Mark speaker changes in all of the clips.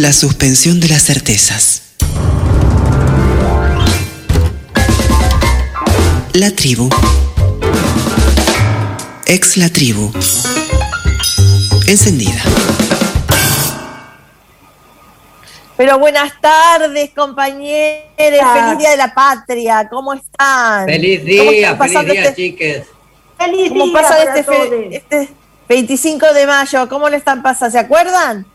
Speaker 1: La suspensión de las certezas. La tribu. Ex la tribu. Encendida.
Speaker 2: Pero buenas tardes, compañeros. Feliz Día de la Patria. ¿Cómo están?
Speaker 3: Feliz día, feliz día, este... chiques.
Speaker 2: Feliz ¿Cómo día pasa este, este 25 de mayo? ¿Cómo le están pasando? ¿Se acuerdan?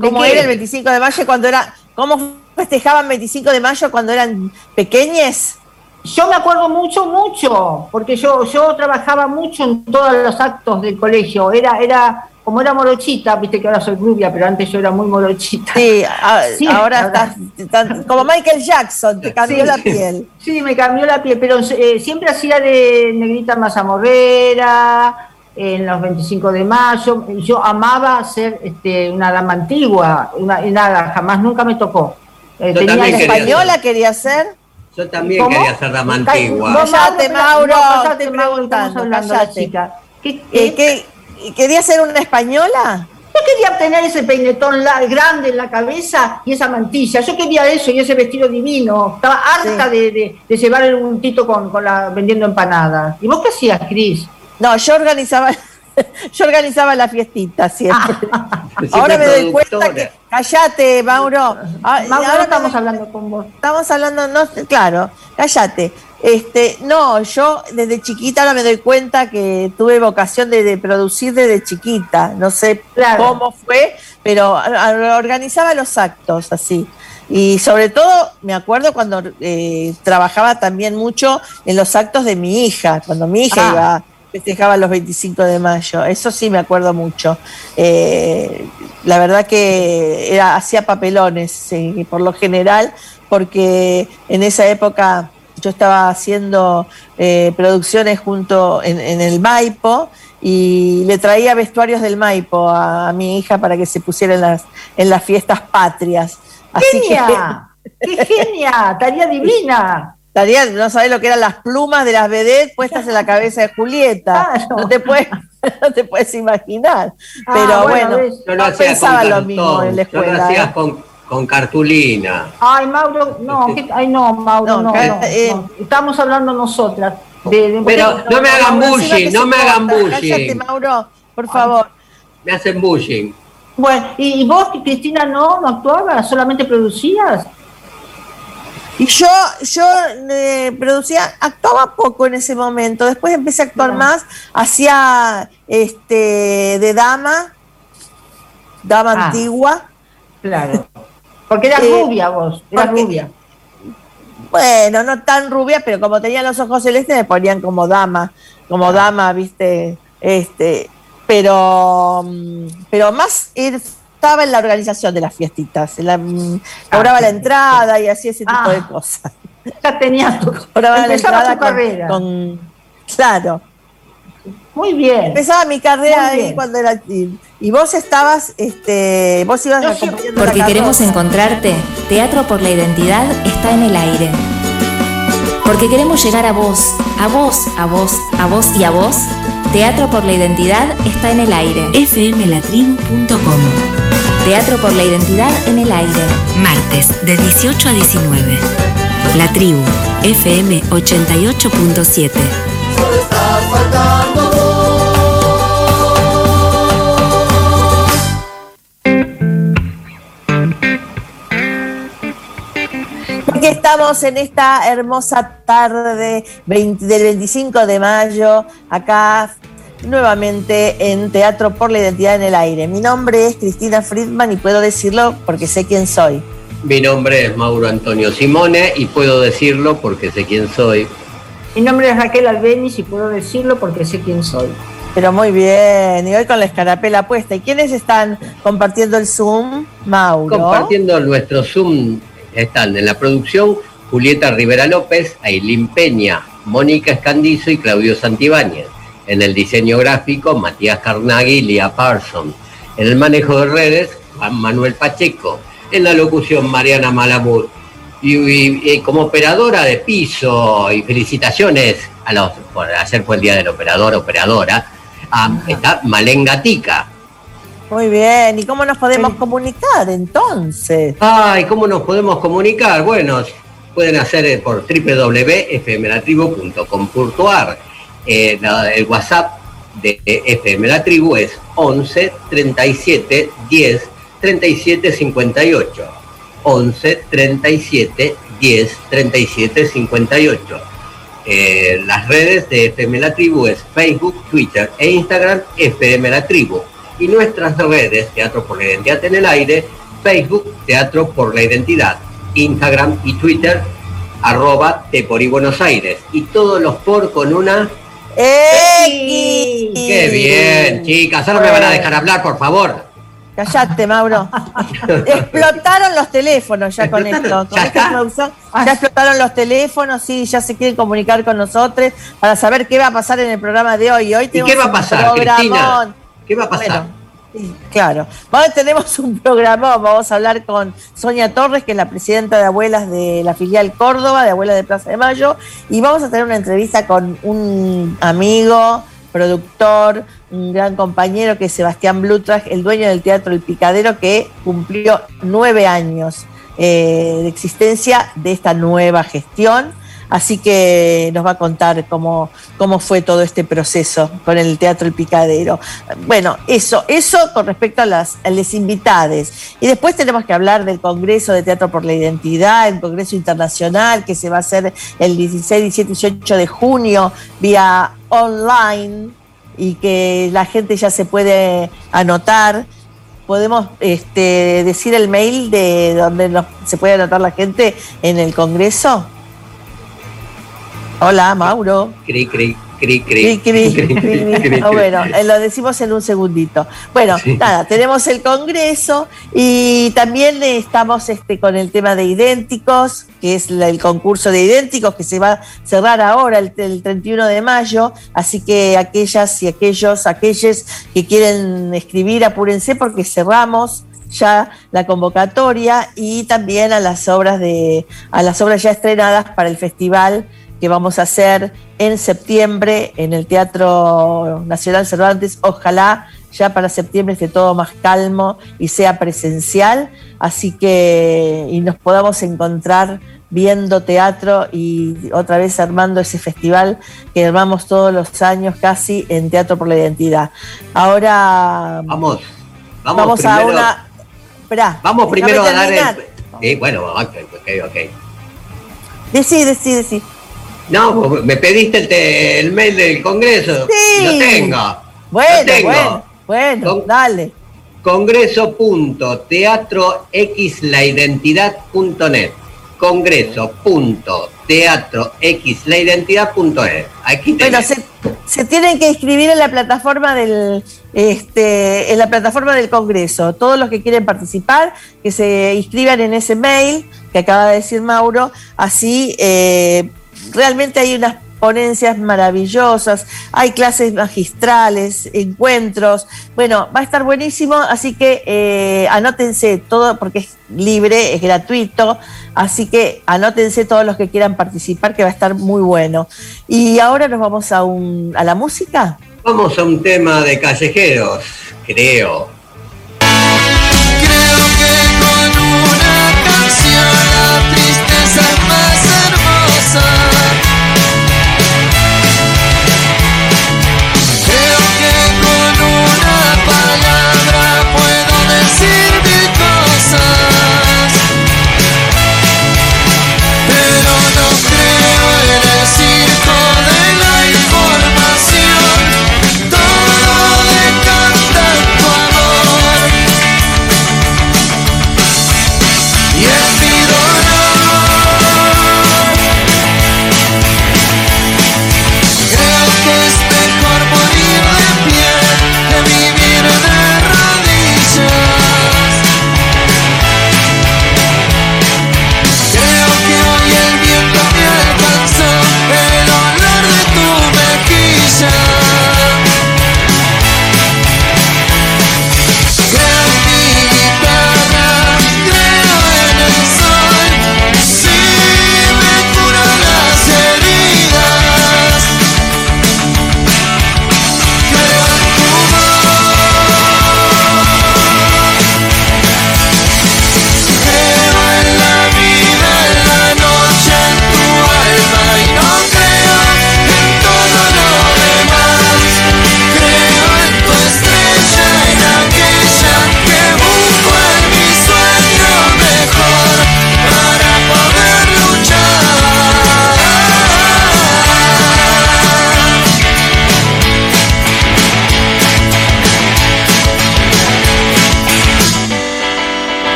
Speaker 2: ¿Cómo era el 25 de mayo cuando era... ¿Cómo festejaban 25 de mayo cuando eran pequeñes?
Speaker 4: Yo me acuerdo mucho, mucho, porque yo, yo trabajaba mucho en todos los actos del colegio. Era, era como era morochita, viste que ahora soy rubia, pero antes yo era muy morochita.
Speaker 2: Sí, ahora, estás como Michael Jackson, te cambió la piel.
Speaker 4: Sí, me cambió la piel, pero eh, siempre hacía de negrita mazamorrera, en los 25 de mayo. Yo amaba ser este, una dama antigua, una, y nada, jamás, nunca me tocó.
Speaker 2: Eh, tenía la española, quería ser.
Speaker 3: Yo también quería ser dama antigua.
Speaker 2: Cállate, Mauro, no, te preguntando, chica. ¿Qué, qué, qué ¿Quería ser una española?
Speaker 4: Yo quería tener ese peinetón grande en la cabeza y esa mantilla. Yo quería eso y ese vestido divino. Estaba harta de, llevar el untito con, con la, vendiendo empanadas. ¿Y vos qué hacías, Cris?
Speaker 2: No, yo organizaba yo organizaba la fiestita siempre. ahora me doy cuenta que. Callate, Mauro.
Speaker 4: Ah, Mauro, ahora estamos hablando con vos.
Speaker 2: Estamos hablando, no, claro, callate. Este, no, yo desde chiquita ahora me doy cuenta que tuve vocación de, producir desde chiquita. No sé cómo fue, pero organizaba los actos así. Y sobre todo me acuerdo cuando eh, trabajaba también mucho en los actos de mi hija, cuando mi hija ah. iba festejaba los 25 de mayo, eso sí me acuerdo mucho. Eh, la verdad que era, hacía papelones, por lo general, porque en esa época yo estaba haciendo eh, producciones junto en, el Maipo y le traía vestuarios del Maipo a, mi hija para que se pusiera en las, en las fiestas patrias.
Speaker 4: ¡Genia! ¡Qué genia! ¡Tarea divina!
Speaker 2: no sabés lo que eran las plumas de las vedettes puestas en la cabeza de Julieta. No, te puedes, no te puedes imaginar. Ah, Pero bueno,
Speaker 3: no pensaba lo mismo en la escuela. lo hacías ¿eh? con, cartulina.
Speaker 4: Ay, Mauro, no, ay, no, Mauro, no, eh, Estamos hablando nosotras.
Speaker 3: Pero no me hagan bullying, no me hagan bullying.
Speaker 2: Mauro, por favor.
Speaker 3: Me hacen bullying.
Speaker 4: Bueno, ¿y vos, Cristina, no, no actuabas? ¿Solamente producías?
Speaker 2: Y yo, yo eh, producía, actuaba poco en ese momento, después empecé a actuar más, hacía este de dama, dama ah. antigua.
Speaker 4: Claro. Porque eras eh, rubia vos, eras rubia.
Speaker 2: Bueno, no tan rubia, pero como tenía los ojos celestes me ponían como dama, como dama, viste, este, pero, mm, pero más estaba en la organización de las fiestitas, la, mm, cobraba ah, la entrada y hacía ese tipo de ah. cosas.
Speaker 4: Ya tenía tu,
Speaker 2: cobraba la entrada carrera. claro.
Speaker 4: Muy bien.
Speaker 2: Empezaba mi carrera ahí cuando era y vos estabas, este, vos ibas a
Speaker 5: Porque queremos encontrarte, Teatro por la Identidad está en el aire. Porque queremos llegar a vos, a vos, a vos, a vos y a vos. Teatro por la Identidad está en el aire. fmlatribu.com Teatro por la Identidad en el aire. Martes de 18 a 19. La Tribu, FM 88.7.
Speaker 2: Aquí estamos en esta hermosa tarde del 25 de mayo, acá nuevamente en Teatro por la Identidad en el Aire. Mi nombre es Cristina Friedman y puedo decirlo porque sé quién soy.
Speaker 3: Mi nombre es Mauro Antonio Simone y puedo decirlo porque sé quién soy.
Speaker 4: Mi nombre es Raquel Albenis y puedo decirlo porque sé quién soy.
Speaker 2: Pero muy bien, y hoy con la escarapela puesta. ¿Y quiénes están compartiendo el Zoom? Mauro.
Speaker 3: Compartiendo nuestro Zoom están en la producción Julieta Rivera López, Ailín Peña, Mónica Escandizo y Claudio Santibáñez. En el diseño gráfico, Matías Carnaghi y Lía Parson. En el manejo de redes, Juan Manuel Pacheco. En la locución, Mariana Malamud. Y, como operadora de piso, y felicitaciones a los, por hacer fue el día del operador, operadora, está Malen Gatica.
Speaker 2: Muy bien, ¿y cómo nos podemos comunicar entonces?
Speaker 3: Ay, ¿cómo nos podemos comunicar? Bueno, pueden hacer por www.fmlatribu.com.ar. Eh, el WhatsApp de FM La Tribu es 11 37 10 37 58. 11 37 10 37 58. las redes de FM La Tribu es Facebook, Twitter e Instagram FM La Tribu. Y nuestras redes, Teatro por la Identidad en el Aire, Facebook, Teatro por la Identidad, Instagram y Twitter, arroba Tepori Buenos Aires. Y todos los por con una
Speaker 2: ¡X!
Speaker 3: ¡Qué bien, chicas! Ahora me van a dejar hablar, por favor.
Speaker 2: Callate, Mauro. explotaron los teléfonos ya con esto. Con esta producción, ya explotaron los teléfonos, sí, ya se quieren comunicar con nosotros para saber qué va a pasar en el programa de hoy. hoy
Speaker 3: ¿Y qué va a pasar, Cristina? ¿Qué va a pasar?
Speaker 2: Claro. tenemos un programa, vamos a hablar con Sonia Torres, que es la presidenta de abuelas de la filial Córdoba, de Abuelas de Plaza de Mayo, y vamos a tener una entrevista con un amigo, productor, un gran compañero que es Sebastián Blutrach, el dueño del Teatro El Picadero, que cumplió nueve años eh, de existencia de esta nueva gestión Así que nos va a contar cómo, cómo fue todo este proceso con el Teatro El Picadero. Bueno, eso, eso con respecto a las, a las invitades. Y después tenemos que hablar del Congreso de Teatro por la Identidad, el Congreso Internacional que se va a hacer el 16, 17 y 18 de junio vía online y que la gente ya se puede anotar podemos este, decir el mail de donde se puede anotar la gente en el Congreso? Hola, Mauro.
Speaker 3: Cri, cri, cri, cri. cri,
Speaker 2: bueno, eh, lo decimos en un segundito. Bueno, nada, tenemos el Congreso y también estamos este, con el tema de idénticos, que es el concurso de idénticos que se va a cerrar ahora el, 31 de mayo. Así que aquellas y aquellos, aquellos que quieren escribir, apúrense porque cerramos ya la convocatoria y también a las obras de a las obras ya estrenadas para el festival que vamos a hacer en septiembre en el Teatro Nacional Cervantes. Ojalá ya para septiembre esté todo más calmo y sea presencial, así que y nos podamos encontrar viendo teatro y otra vez armando ese festival que armamos todos los años casi en Teatro por la Identidad. Ahora
Speaker 3: vamos, vamos, a una... vamos primero a dar el... bueno, ok, ok, ok.
Speaker 2: Decí, decí, decí.
Speaker 3: No, me pediste el, mail del Congreso. Sí. Lo tengo.
Speaker 2: Bueno, bueno, bueno, dale.
Speaker 3: Congreso.teatroxlaidentidad.net Congreso.teatroxlaidentidad.net Aquí
Speaker 2: Bueno, se, se, tienen que inscribir en la plataforma del este, en la plataforma del Congreso. Todos los que quieren participar, que se inscriban en ese mail que acaba de decir Mauro, así eh, realmente hay unas ponencias maravillosas, hay clases magistrales, encuentros, bueno, va a estar buenísimo, así que eh, anótense todo porque es libre, es gratuito, así que anótense todos los que quieran participar, que va a estar muy bueno. Y ahora nos vamos a, un, a la música.
Speaker 3: Vamos a un tema de callejeros, creo.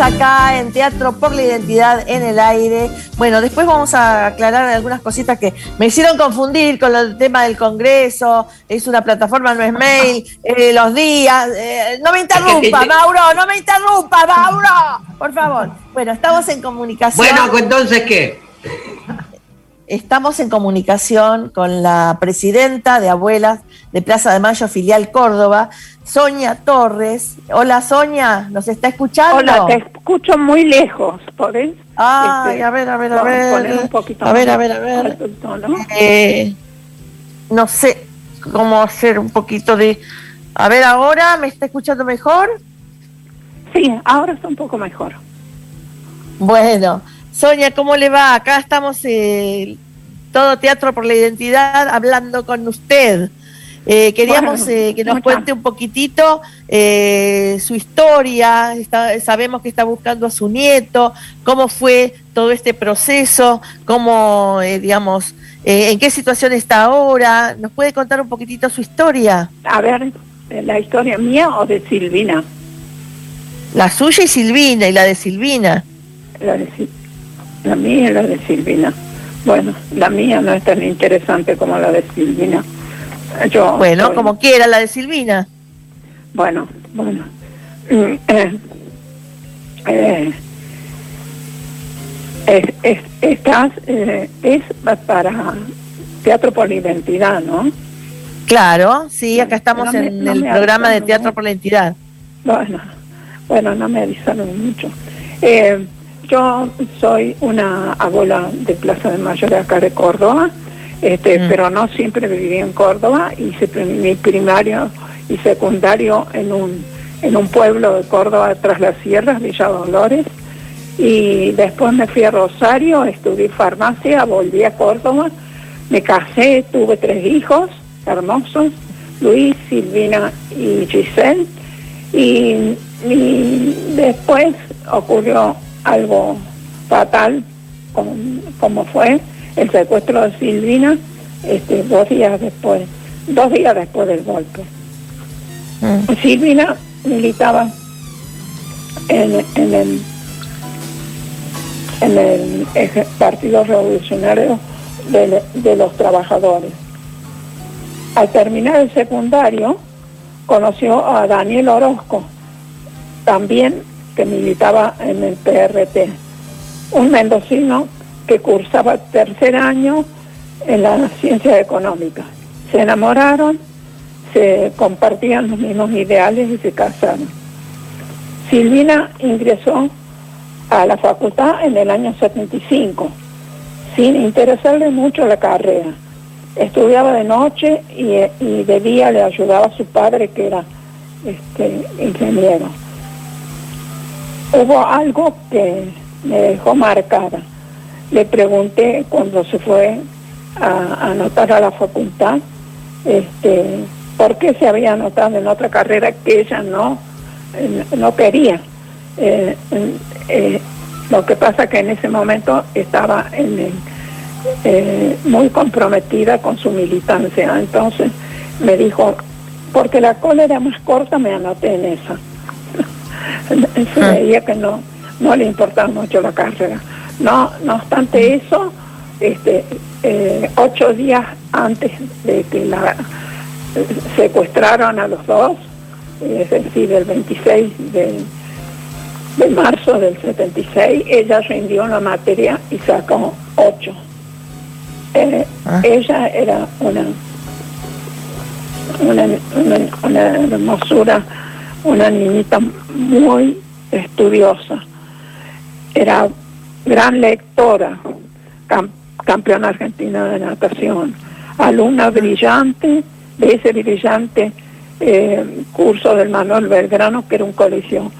Speaker 2: Acá en Teatro por la Identidad en el aire. Bueno, después vamos a aclarar algunas cositas que me hicieron confundir con el tema del Congreso. Es una plataforma, no es mail. eh, los días. eh, no me interrumpa, Mauro. No me interrumpa, Mauro. Por favor. Bueno, estamos en comunicación.
Speaker 3: Bueno, entonces, ¿qué?
Speaker 2: Estamos en comunicación con la presidenta de Abuelas de Plaza de Mayo, filial Córdoba, Sonia Torres. Hola Sonia, ¿nos está escuchando?
Speaker 6: Hola, te escucho muy lejos, ¿podés?
Speaker 2: Ay,
Speaker 6: Este,
Speaker 2: a ver, a ver, a ver.
Speaker 6: poner un poquito
Speaker 2: a ver, a ver, a ver.
Speaker 6: tono.
Speaker 2: Eh, no sé cómo hacer un poquito de... A ver, ahora, ¿me está escuchando mejor?
Speaker 6: Sí, ahora está un poco mejor.
Speaker 2: Bueno, Sonia, ¿cómo le va? Acá estamos, eh, todo Teatro por la Identidad, hablando con usted. Eh, queríamos
Speaker 6: Bueno,
Speaker 2: eh, que nos
Speaker 6: ¿cómo
Speaker 2: cuente un poquitito eh, su historia. Está- sabemos que está buscando a su nieto. ¿Cómo fue todo este proceso? ¿Cómo, eh, digamos, eh, en qué situación está ahora? ¿Nos puede contar un poquitito su historia?
Speaker 6: A ver, ¿la historia mía o de Silvina?
Speaker 2: La suya y Silvina, y la de Silvina.
Speaker 6: La, de Sil- la mía y la de Silvina. Bueno, la mía no es tan interesante como la de Silvina. Yo
Speaker 2: Bueno,
Speaker 6: soy-
Speaker 2: como quiera, la de Silvina.
Speaker 6: Bueno, bueno. Mm, eh, eh, es, es, estás, eh, es para Teatro por la Identidad, ¿no?
Speaker 2: Claro, sí, acá estamos
Speaker 6: No me-
Speaker 2: en
Speaker 6: no
Speaker 2: el programa de Teatro por la Entidad.
Speaker 6: Bueno, bueno, no me avisaron mucho. Eh, yo soy una abuela de Plaza de Mayo de acá de Córdoba, este,
Speaker 2: Mm.
Speaker 6: pero no siempre viví en Córdoba. Hice mi primario y secundario en un, en un pueblo de Córdoba tras las sierras, Villa Dolores. Y después me fui a Rosario, estudié farmacia, volví a Córdoba, me casé, tuve tres hijos hermosos, Luis, Silvina y Giselle. Y, y después ocurrió algo fatal, como, como fue el secuestro de Silvina, este, dos días después, dos días después del golpe.
Speaker 2: Mm.
Speaker 6: Silvina militaba en, en el en el Partido Revolucionario de, de los Trabajadores. Al terminar el secundario, conoció a Daniel Orozco, también que militaba en el PRT, un mendocino que cursaba tercer año en la ciencia económica. Se enamoraron, se compartían los mismos ideales y se casaron. Silvina ingresó a la facultad en el año 75, sin interesarle mucho la carrera. Estudiaba de noche y, y de día le ayudaba a su padre, que era este, ingeniero. Hubo algo que me dejó marcada. Le pregunté cuando se fue a, anotar a la facultad, este, por qué se había anotado en otra carrera que ella no, eh, no quería. Eh, eh, lo que pasa que en ese momento estaba en muy comprometida con su militancia. Entonces me dijo, porque la cola era más corta, me anoté en esa. Se veía que no, no le importaba mucho la carrera. No, no obstante eso, este, eh, ocho días antes de que la eh, secuestraron a los dos, es decir, el 26 de, de marzo del 76, ella rindió una materia y sacó ocho. Eh,
Speaker 2: Ah.
Speaker 6: Ella era una, una, una, una hermosura, una niñita muy estudiosa. Era gran lectora, cam- campeona argentina de natación, alumna brillante de ese brillante eh, curso del Manuel Belgrano, que era un colegio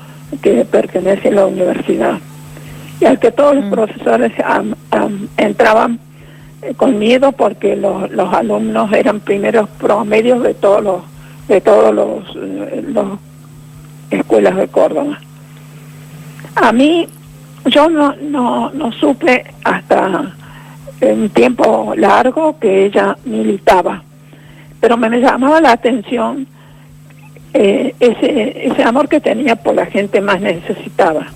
Speaker 6: que pertenece a la universidad, y al que todos los profesores am- am- entraban eh, con miedo porque los, los alumnos eran primeros promedios de todos los de todos los, eh, los escuelas de Córdoba. A mí, yo no, no, no supe hasta un tiempo largo que ella militaba. Pero me llamaba la atención eh, ese, ese amor que tenía por la gente más necesitada.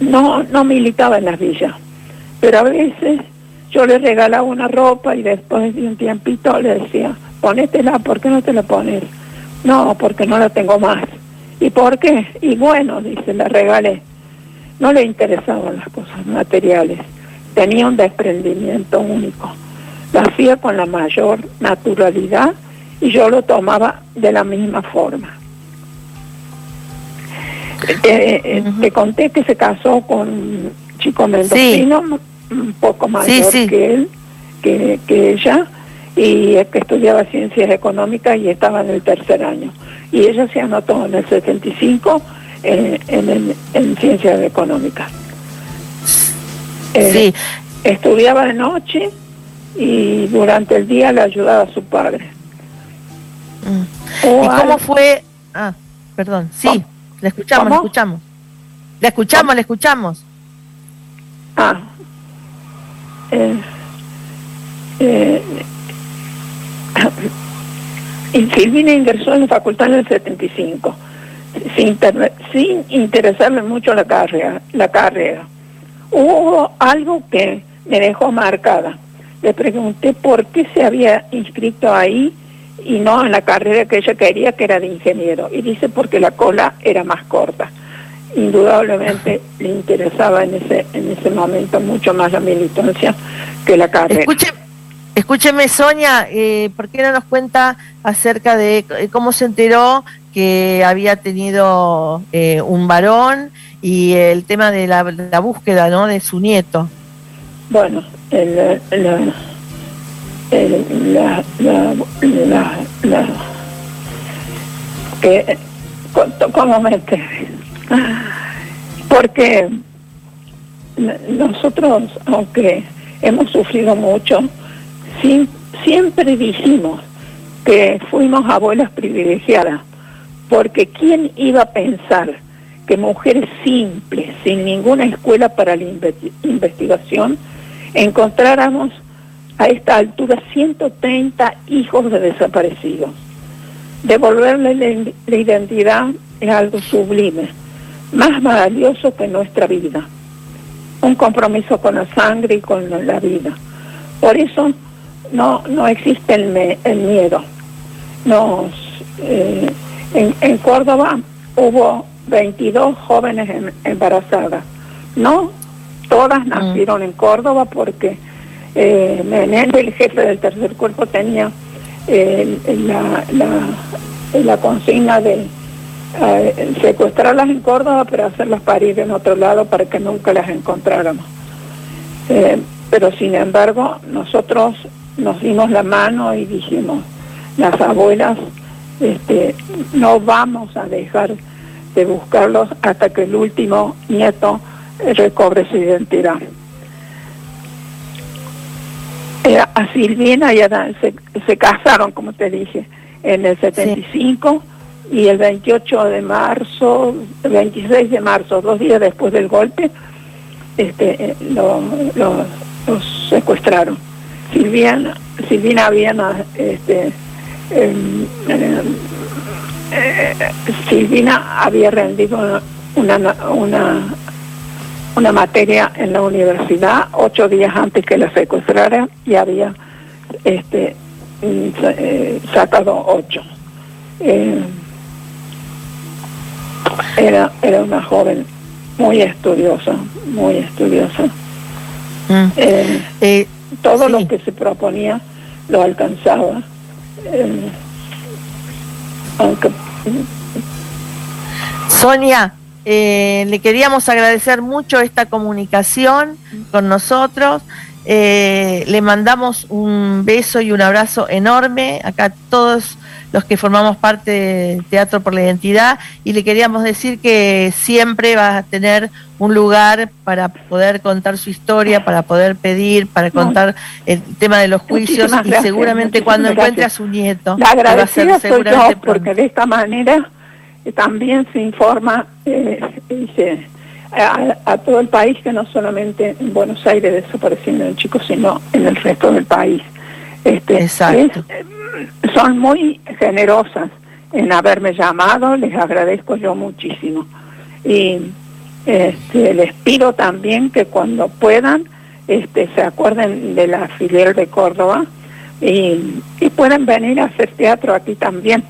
Speaker 6: No, no militaba en las villas, pero a veces yo le regalaba una ropa y después de un tiempito le decía, ponétela, ¿por qué no te la pones? No, porque no la tengo más. ¿Y por qué? Y bueno, dice, la regalé. No le interesaban las cosas materiales, tenía un desprendimiento único. Lo hacía con la mayor naturalidad y yo lo tomaba de la misma forma. Eh, eh, Te conté que se casó con un chico mendocino, un poco mayor que él, que, que ella, y que estudiaba ciencias económicas y estaba en el tercer año. Y ella se anotó en el 75 en, en, en ciencias económicas. Eh,
Speaker 2: Sí,
Speaker 6: Estudiaba de noche y durante el día le ayudaba a su padre.
Speaker 2: Mm. ¿Y cómo fue? Ah, perdón, sí,
Speaker 6: ¿Cómo?
Speaker 2: le escuchamos, le
Speaker 6: ¿Cómo?
Speaker 2: escuchamos. Le escuchamos, le escuchamos.
Speaker 6: Ah. Eh, eh, Silvina ingresó en la facultad en el 75, sin, sin interesarle mucho la carrera, la carrera. Hubo algo que me dejó marcada. Le pregunté por qué se había inscrito ahí y no en la carrera que ella quería, que era de ingeniero. Y dice porque la cola era más corta. Indudablemente le interesaba en ese, en ese momento mucho más la militancia que la carrera.
Speaker 2: Escuche, escúcheme, Sonia, eh, ¿por qué no nos cuenta acerca de eh, cómo se enteró que había tenido eh, un varón y el tema de la, búsqueda ¿no? de su nieto?
Speaker 6: Bueno, el, el- la, la, que, ¿cómo me? Porque nosotros, aunque hemos sufrido mucho, siempre dijimos que fuimos abuelas privilegiadas, porque ¿quién iba a pensar que mujeres simples, sin ninguna escuela para la inve- investigación, encontráramos a esta altura 130 hijos de desaparecidos? Devolverle la, identidad es algo sublime, más valioso que nuestra vida. Un compromiso con la sangre y con la vida. Por eso no, no existe el, me- el miedo. Nos, eh, en, en Córdoba hubo 22 jóvenes em- embarazadas. No todas nacieron en Córdoba porque eh, Menéndez, el jefe del tercer cuerpo, tenía eh, la, la, la consigna de eh, secuestrarlas en Córdoba pero hacerlas parir en otro lado para que nunca las encontráramos. Eh, pero sin embargo, nosotros nos dimos la mano y dijimos, las abuelas, este, no vamos a dejar de buscarlos hasta que el último nieto recobre su identidad. Eh, a Silvina y a se, se casaron, como te dije, en el 75 y el 28 de marzo, el 26 de marzo, dos días después del golpe, este, eh, lo- los secuestraron. Silvina, Silvina este, em, em, eh, Silvina había rendido una, una, una materia en la universidad ocho días antes que la secuestraran y había este, mm, eh, sacado ocho. Eh, era, era una joven muy estudiosa, muy estudiosa.
Speaker 2: Mm.
Speaker 6: Eh,
Speaker 2: Eh,
Speaker 6: todo
Speaker 2: Sí.
Speaker 6: lo que se proponía lo alcanzaba. Eh, aunque
Speaker 2: Sonia, eh, le queríamos agradecer mucho esta comunicación con nosotros. Eh, le mandamos un beso y un abrazo enorme acá a todos los que formamos parte de Teatro por la Identidad y le queríamos decir que siempre va a tener un lugar para poder contar su historia, para poder pedir, para contar el tema de los juicios
Speaker 6: Muchísimas
Speaker 2: y
Speaker 6: gracias,
Speaker 2: seguramente cuando encuentre a su nieto.
Speaker 6: La
Speaker 2: que va a ser
Speaker 6: agradecida soy
Speaker 2: seguramente
Speaker 6: yo porque de esta manera eh, también se informa eh, y se a, a todo el país, que no solamente en Buenos Aires desaparecieron chicos, sino en el resto del país. Este,
Speaker 2: Exacto.
Speaker 6: es, eh, son muy generosas en haberme llamado, les agradezco yo muchísimo. Y este, les pido también que cuando puedan este, se acuerden de la filial de Córdoba y, y pueden venir a hacer teatro aquí también.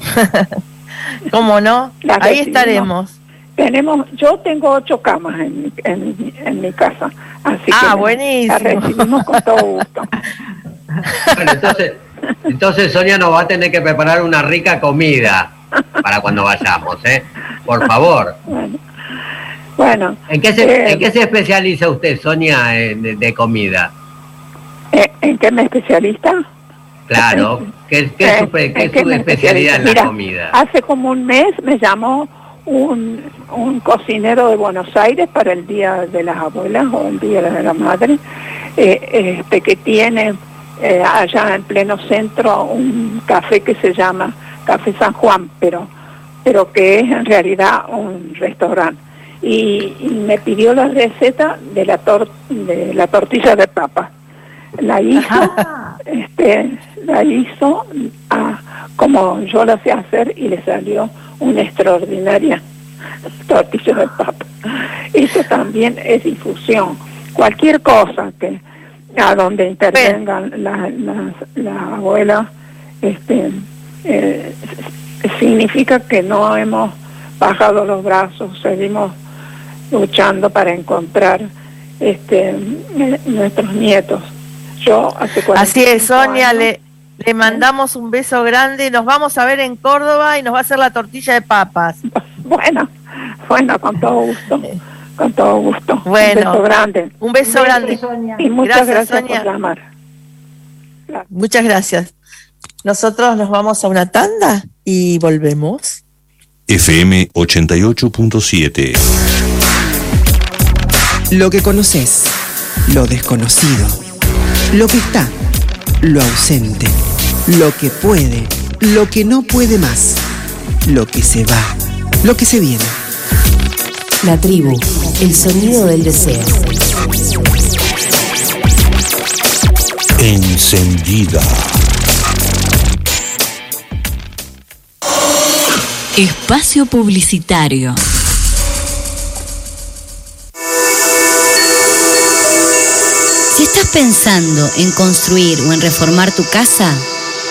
Speaker 2: ¿Cómo no? Ahí
Speaker 6: recibimos.
Speaker 2: estaremos.
Speaker 6: Tenemos, yo tengo ocho camas en, mi- en, mi- en mi casa, así
Speaker 2: Ah,
Speaker 6: que
Speaker 2: buenísimo.
Speaker 6: la recibimos con todo gusto.
Speaker 3: Bueno, entonces, entonces Sonia nos va a tener que preparar una rica comida para cuando vayamos, ¿eh? Por favor.
Speaker 6: Bueno, bueno
Speaker 3: ¿En qué se,
Speaker 6: eh,
Speaker 3: en qué se especializa usted, Sonia, de, de comida?
Speaker 6: eh, ¿en qué me especialista?
Speaker 3: Claro. ¿Qué, qué es su,
Speaker 6: Eh,
Speaker 3: qué
Speaker 6: ¿en
Speaker 3: es
Speaker 6: qué
Speaker 3: su especialidad en la
Speaker 6: Mira,
Speaker 3: comida?
Speaker 6: Hace como un mes me llamó un, un cocinero de Buenos Aires para el Día de las Abuelas o el Día de la Madre, eh, este, que tiene eh, allá en pleno centro un café que se llama Café San Juan, pero, pero que es en realidad un restaurante. Y, y me pidió la receta de la, tor- de la tortilla de papa. La hizo, este, la hizo ah, como yo la sé hacer y le salió una extraordinaria tortilla de papa. Eso también es difusión. Cualquier cosa que a donde intervengan las las- las abuelas, este, eh, significa que no hemos bajado los brazos, seguimos luchando para encontrar este, nuestros nietos. Yo hace
Speaker 2: Así es,
Speaker 6: 45
Speaker 2: Sonia,
Speaker 6: años-
Speaker 2: le, le mandamos un beso grande. Nos vamos a ver en Córdoba y nos va a hacer la tortilla de papas.
Speaker 6: Bueno, bueno, con todo gusto, con todo gusto.
Speaker 2: Bueno.
Speaker 6: un beso grande.
Speaker 2: Un beso grande.
Speaker 4: Sonia.
Speaker 6: Y muchas
Speaker 2: Gracias,
Speaker 6: gracias,
Speaker 2: Sonia.
Speaker 6: por llamar.
Speaker 2: Muchas gracias. Nosotros nos vamos a una tanda y volvemos.
Speaker 7: FM 88.7.
Speaker 1: Lo que conoces, lo desconocido, lo que está, lo ausente, lo que puede, lo que no puede más, lo que se va, lo que se viene.
Speaker 5: La tribu, el sonido del deseo.
Speaker 7: Encendida.
Speaker 8: Espacio publicitario. Si estás pensando en construir o en reformar tu casa,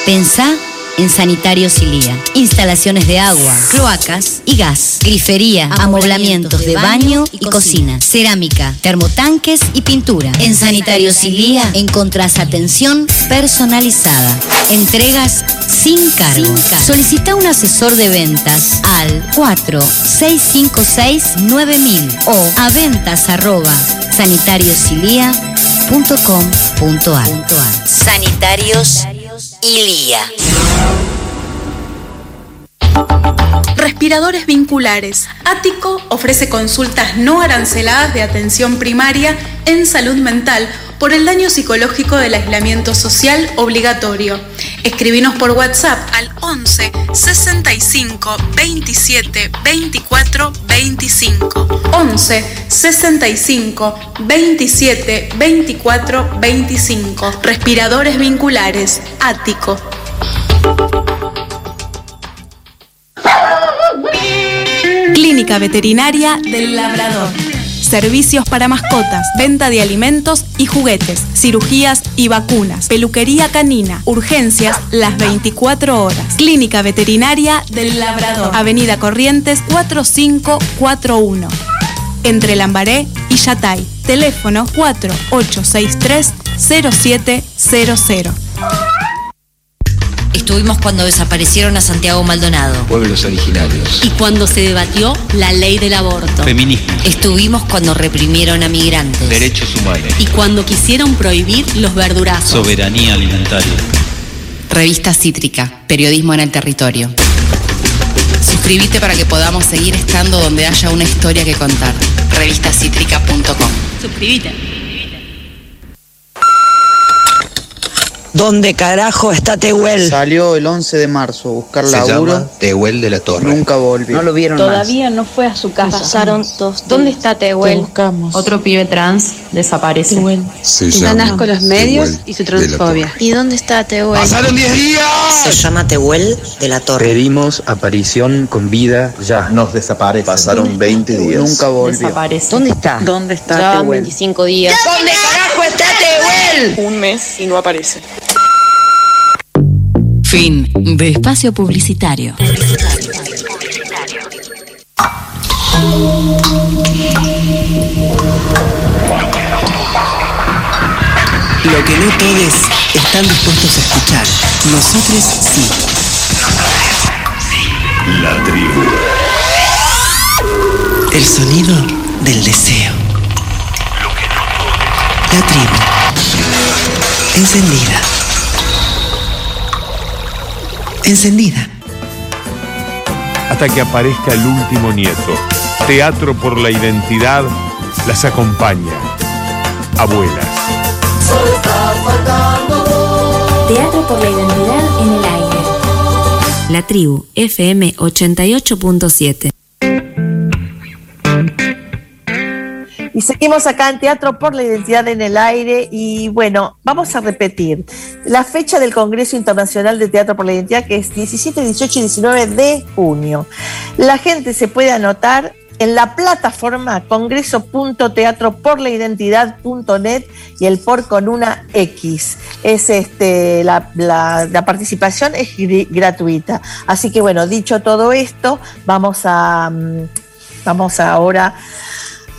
Speaker 8: pensá en Sanitarios Ilía. Instalaciones de agua, cloacas y gas, grifería, amoblamientos de baño y cocina, cerámica, termotanques y pintura. En Sanitarios Ilía encontrás atención personalizada. Entregas sin cargo. Solicita un asesor de ventas al 4656-9000 o a ventas arroba sanitariosilia.com.ar. Sanitarios
Speaker 9: Respiradores vinculares. Ático ofrece consultas no aranceladas de atención primaria en salud mental por el daño psicológico del aislamiento social obligatorio. Escribinos por WhatsApp al 11 65 27 24 25. 11 65 27 24 25. Respiradores vinculares. Ático. Clínica Veterinaria del Labrador. Servicios para mascotas, venta de alimentos y juguetes, cirugías y vacunas, peluquería canina, urgencias las 24 horas. Clínica Veterinaria del Labrador. Avenida Corrientes 4541. Entre Lambaré y Yatay. Teléfono 4863 0700.
Speaker 8: Estuvimos cuando desaparecieron a Santiago Maldonado.
Speaker 10: Pueblos originarios.
Speaker 8: Y cuando se debatió la ley del aborto.
Speaker 10: Feminismo.
Speaker 8: Estuvimos cuando reprimieron a migrantes.
Speaker 10: Derechos humanos.
Speaker 8: Y cuando quisieron prohibir los verdurazos.
Speaker 10: Soberanía alimentaria.
Speaker 11: Revista Cítrica, periodismo en el territorio. Suscríbete para que podamos seguir estando donde haya una historia que contar. Revistacítrica.com.
Speaker 8: Suscríbete.
Speaker 12: ¿Dónde carajo está Tehuel?
Speaker 13: Salió el 11 de marzo a buscar
Speaker 10: Se
Speaker 13: laburo.
Speaker 10: llama Tehuel de la Torre.
Speaker 13: Nunca volvió.
Speaker 12: No lo vieron
Speaker 14: Todavía no fue a su casa.
Speaker 15: Pasaron dos
Speaker 14: ¿Dónde está Tehuel?
Speaker 15: Otro pibe trans desaparece.
Speaker 10: Se
Speaker 14: Están
Speaker 10: llama
Speaker 14: asco los medios
Speaker 10: Tehuel
Speaker 14: y su transfobia.
Speaker 15: ¿Y dónde está Tehuel?
Speaker 10: ¡Pasaron 10 días!
Speaker 12: Se llama Tehuel de la Torre.
Speaker 10: Pedimos aparición con vida ya. Nos desaparece. Pasaron 20 días.
Speaker 13: Nunca volvió.
Speaker 15: Desaparece.
Speaker 12: ¿Dónde está?
Speaker 14: ¿Dónde está
Speaker 15: Ya
Speaker 14: Tehuel?
Speaker 15: 25 días.
Speaker 12: ¿Dónde carajo está Tehuel?
Speaker 14: Un mes y no aparece.
Speaker 11: Fin de espacio publicitario.
Speaker 1: Lo que no todos están dispuestos a escuchar. Nosotros sí.
Speaker 7: La tribu.
Speaker 1: El sonido del deseo. La tribu. Encendida. Encendida.
Speaker 16: hasta que aparezca el último nieto. Teatro por la Identidad las acompaña. Abuelas.
Speaker 5: Teatro por la identidad en el aire. La tribu FM 88.7.
Speaker 2: Y seguimos acá en Teatro por la Identidad en el Aire y bueno, vamos a repetir la fecha del Congreso Internacional de Teatro por la Identidad que es 17, 18 y 19 de junio. La gente se puede anotar en la plataforma congreso.teatroporlaidentidad.net y el por con una X. Es este, la, la- la participación es gratuita. Así que bueno, dicho todo esto, vamos a mm, vamos ahora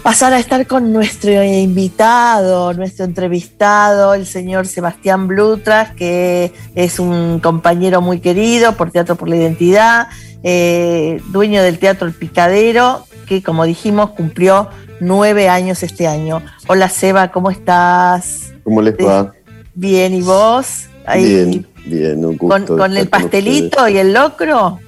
Speaker 2: pasar a estar con nuestro invitado, nuestro entrevistado, el señor Sebastián Blutras, que es un compañero muy querido por Teatro por la Identidad, eh, dueño del Teatro El Picadero, que como dijimos cumplió nueve años este año. Hola Seba, ¿cómo estás?
Speaker 17: ¿Cómo les va?
Speaker 2: Bien, ¿y vos? Ahí,
Speaker 17: Bien, bien, un gusto.
Speaker 2: ¿Con, con el
Speaker 17: con
Speaker 2: pastelito y el locro?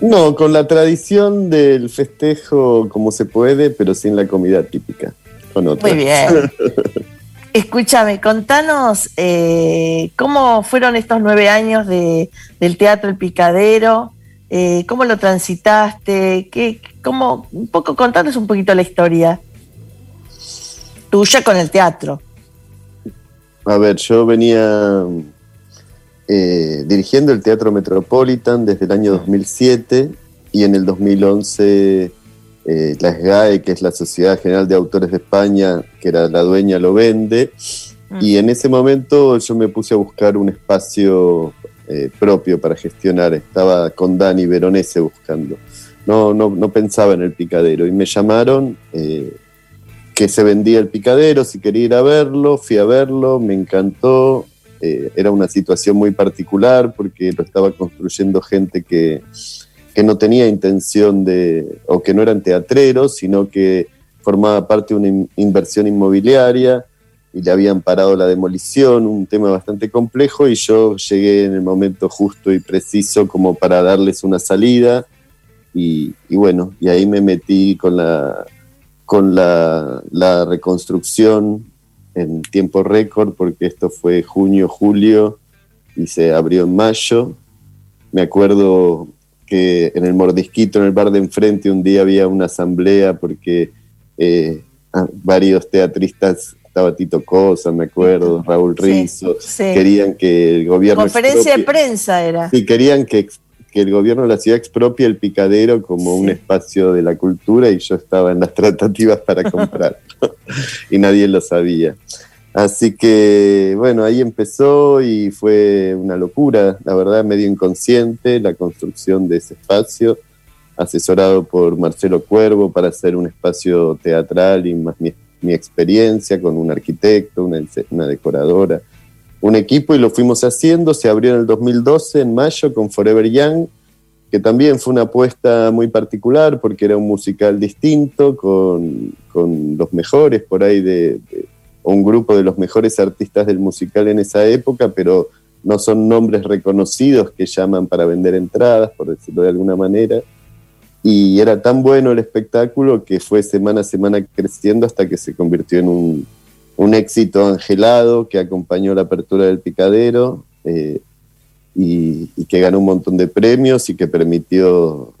Speaker 17: No, con la tradición del festejo como se puede, pero sin la comida típica. Con otra.
Speaker 2: Muy bien. Escúchame, contanos eh, cómo fueron estos nueve años de, del Teatro El Picadero, eh, cómo lo transitaste, qué, cómo, un poco, contanos un poquito la historia tuya con el teatro.
Speaker 17: A ver, yo venía eh, dirigiendo el Teatro Metropolitan desde el año 2007 y en el 2011 eh, la SGAE, que es la Sociedad General de Autores de España, que era la dueña, lo vende. Y en ese momento yo me puse a buscar un espacio eh, propio para gestionar. Estaba con Dani Veronese buscando. No, no, no pensaba en el picadero. Y me llamaron eh, que se vendía el picadero, si quería ir a verlo, fui a verlo, me encantó. Eh, era una situación muy particular porque lo estaba construyendo gente que, que no tenía intención de, o que no eran teatreros, sino que formaba parte de una in- inversión inmobiliaria y le habían parado la demolición, un tema bastante complejo, y yo llegué en el momento justo y preciso como para darles una salida, y, y bueno, y ahí me metí con la, con la, la reconstrucción en tiempo récord, porque esto fue junio, julio, y se abrió en mayo. Me acuerdo que en el Mordisquito, en el bar de enfrente, un día había una asamblea porque eh, ah, varios teatristas, estaba Tito Cosa, me acuerdo, Raúl Rizzo,
Speaker 2: sí.
Speaker 17: querían que el gobierno...
Speaker 2: Conferencia de prensa era.
Speaker 17: Sí, querían que, que el gobierno de la ciudad expropie el picadero como un espacio de la cultura y yo estaba en las tratativas para comprar. Y nadie lo sabía. Así que bueno, ahí empezó y fue una locura, la verdad, medio inconsciente la construcción de ese espacio, asesorado por Marcelo Cuervo para hacer un espacio teatral y más mi, mi experiencia con un arquitecto, una, una decoradora un equipo y lo fuimos haciendo. Se abrió en el 2012, en mayo, con Forever Young, que también fue una apuesta muy particular porque era un musical distinto, con, con los mejores por ahí de, un grupo de los mejores artistas del musical en esa época, pero no son nombres reconocidos que llaman para vender entradas, por decirlo de alguna manera. Y era tan bueno el espectáculo que fue semana a semana creciendo hasta que se convirtió en un, un éxito angelado que acompañó la apertura del picadero eh, y, que ganó un montón de premios y que permitió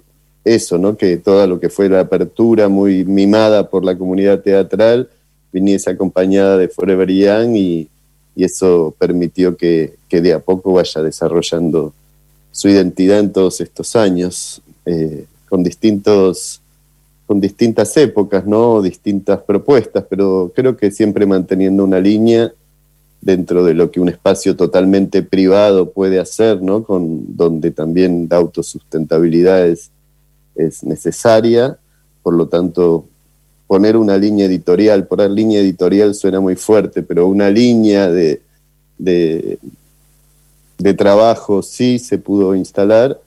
Speaker 17: eso, ¿no? Que todo lo que fue la apertura muy mimada por la comunidad teatral viniese acompañada de Forever Young y, y eso permitió que, que de a poco vaya desarrollando su identidad en todos estos años, eh, con distintos con distintas épocas, ¿no? distintas propuestas, pero creo que siempre manteniendo una línea dentro de lo que un espacio totalmente privado puede hacer, ¿no? con, donde también la autosustentabilidad es, es necesaria, por lo tanto, poner una línea editorial, poner línea editorial suena muy fuerte, pero una línea de, de, de trabajo sí se pudo instalar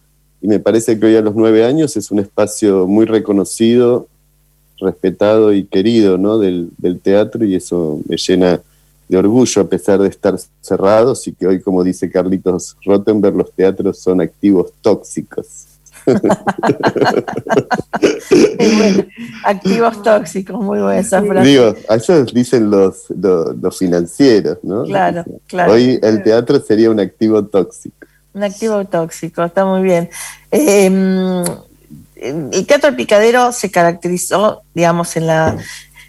Speaker 17: y me parece que hoy a los nueve años es un espacio muy reconocido, respetado y querido ¿no? del, del teatro y eso me llena de orgullo a pesar de estar cerrados y que hoy, como dice Carlitos Rottenberg, los teatros son activos tóxicos.
Speaker 2: Bueno. Activos tóxicos, muy buena esa frase.
Speaker 17: Digo, eso dicen los, los, los financieros, ¿no?
Speaker 2: Claro, claro.
Speaker 17: Hoy el teatro sería un activo tóxico.
Speaker 2: Un activo tóxico, está muy bien. El Teatro del Picadero se caracterizó, digamos, en la,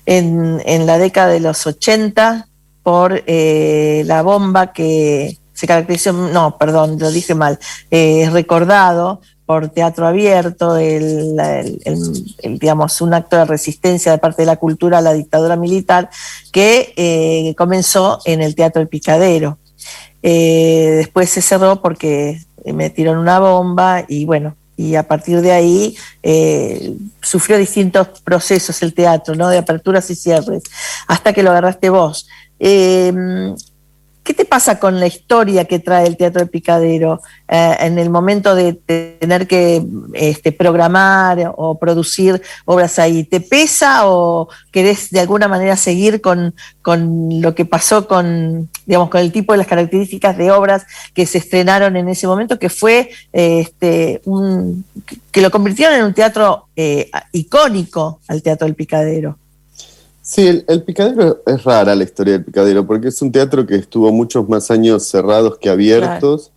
Speaker 2: en, en la década de los 80 por eh, la bomba que se caracterizó, no, perdón, lo dije mal, eh, recordado por teatro abierto, el, el- el- el, digamos, un acto de resistencia de parte de la cultura a la dictadura militar que eh, comenzó en el Teatro del Picadero. Eh, después se cerró porque metieron una bomba y bueno, y a partir de ahí eh, sufrió distintos procesos el teatro, ¿no? De aperturas y cierres, hasta que lo agarraste vos. Eh, ¿Qué te pasa con la historia que trae el Teatro del Picadero eh, en el momento de tener que este, programar o producir obras ahí? ¿Te pesa o querés de alguna manera seguir con, con lo que pasó con, digamos, con el tipo de las características de obras que se estrenaron en ese momento, que fue este, un, que lo convirtieron en un teatro eh, icónico al Teatro del Picadero?
Speaker 17: Sí, el, el picadero es rara la historia del picadero, porque es un teatro que estuvo muchos más años cerrados que abiertos.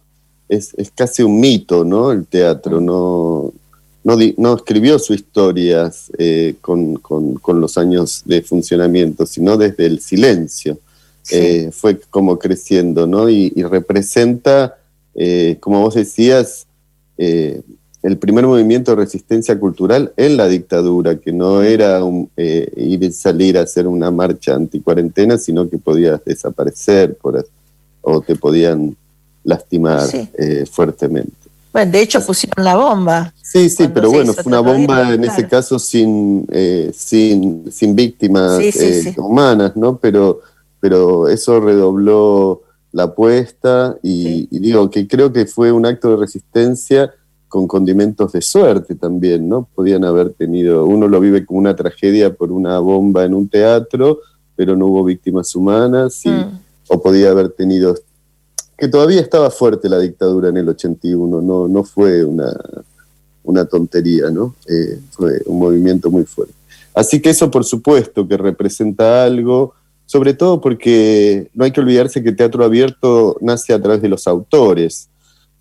Speaker 17: Es, es casi un mito, ¿no? El teatro no, no, di- no escribió sus historias eh, con, con- con los años de funcionamiento, sino desde el silencio. Eh, fue como creciendo, ¿no? Y, y representa, eh, como vos decías, el primer movimiento de resistencia cultural en la dictadura, que no era un, eh, ir y salir a hacer una marcha anticuarentena, sino que podías desaparecer por, o te podían lastimar
Speaker 2: Sí.
Speaker 17: eh, fuertemente.
Speaker 2: Bueno, de hecho pusieron la bomba.
Speaker 17: Sí, sí, pero bueno, fue una bomba en ese
Speaker 2: claro.
Speaker 17: caso sin, eh, sin, sin víctimas
Speaker 2: Sí, sí, sí.
Speaker 17: humanas, ¿no? Pero, pero eso redobló la apuesta y, y digo que creo que fue un acto de resistencia con condimentos de suerte también, ¿no? Podían haber tenido, uno lo vive como una tragedia por una bomba en un teatro, pero no hubo víctimas humanas, y,
Speaker 2: Mm.
Speaker 17: o podía haber tenido, que todavía estaba fuerte la dictadura en el 81, no, no fue una, una tontería, ¿no? Eh, fue un movimiento muy fuerte. Así que eso por supuesto que representa algo, sobre todo porque no hay que olvidarse que teatro abierto nace a través de los autores,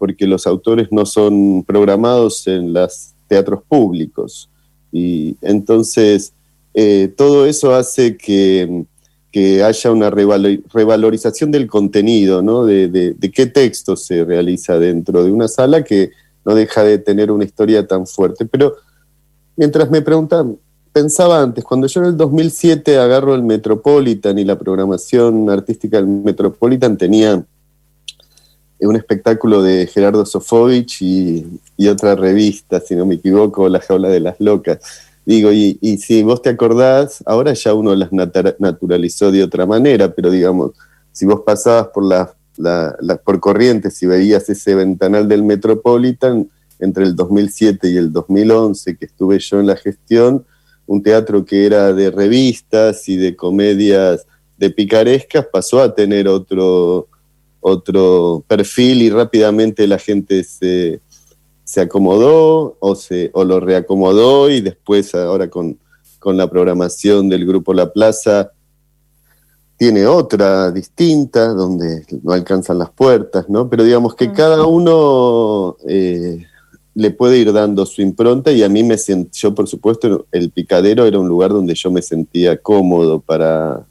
Speaker 17: porque los autores no son programados en los teatros públicos. Y entonces eh, todo eso hace que, que haya una revalo- revalorización del contenido, ¿no? De, de- de qué texto se realiza dentro de una sala que no deja de tener una historia tan fuerte. Pero mientras me preguntaban, pensaba antes, cuando yo en el 2007 agarro el Metropolitan y la programación artística del Metropolitan tenía un espectáculo de Gerardo Sofovich y, otra revista, si no me equivoco, La Jaula de las Locas. Digo, y, si vos te acordás, ahora ya uno las naturalizó de otra manera, pero digamos, si vos pasabas por la, la- la- por Corrientes y veías ese ventanal del Metropolitan entre el 2007 y el 2011 que estuve yo en la gestión, un teatro que era de revistas y de comedias de picarescas pasó a tener otro, otro perfil y rápidamente la gente se, se acomodó o, se, o lo reacomodó y después ahora con, con la programación del Grupo La Plaza tiene otra distinta, donde no alcanzan las puertas, ¿no? Pero digamos que cada uno eh, le puede ir dando su impronta y a mí me sent, yo por supuesto, el picadero era un lugar donde yo me sentía cómodo para,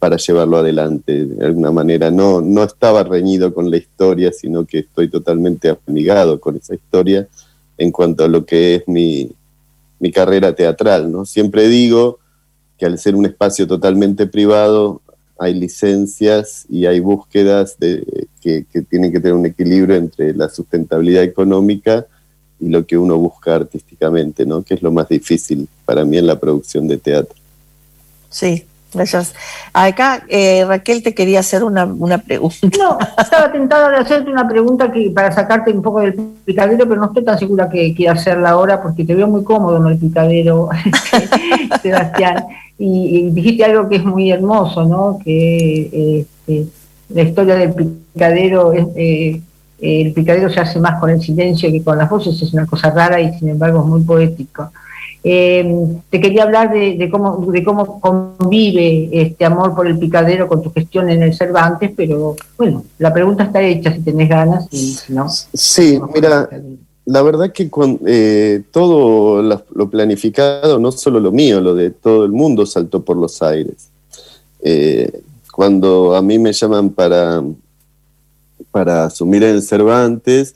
Speaker 17: para llevarlo adelante de alguna manera. No, no estaba reñido con la historia, sino que estoy totalmente amigado con esa historia en cuanto a lo que es mi, mi carrera teatral, ¿no? Siempre digo que al ser un espacio totalmente privado hay licencias y hay búsquedas de, que, que tienen que tener un equilibrio entre la sustentabilidad económica y lo que uno busca artísticamente, ¿no? que es lo más difícil para mí en la producción de teatro.
Speaker 2: Sí, gracias. Acá eh, Raquel te quería hacer una, una pregunta.
Speaker 4: No, estaba tentada de hacerte una pregunta que para sacarte un poco del picadero, pero no estoy tan segura que quiera hacerla ahora porque te veo muy cómodo en el picadero, Sebastián. Y, y dijiste algo que es muy hermoso, ¿no? Que este, la historia del picadero es, eh, el picadero se hace más con el silencio que con las voces, es una cosa rara y sin embargo es muy poético. Eh, te quería hablar de, cómo, de cómo convive este amor por el picadero con tu gestión en el Cervantes, pero bueno, la pregunta está hecha si tenés ganas y no.
Speaker 17: Sí, mira, la verdad que eh, todo lo planificado, no solo lo mío, lo de todo el mundo saltó por los aires. Eh, cuando a mí me llaman para, para asumir el Cervantes,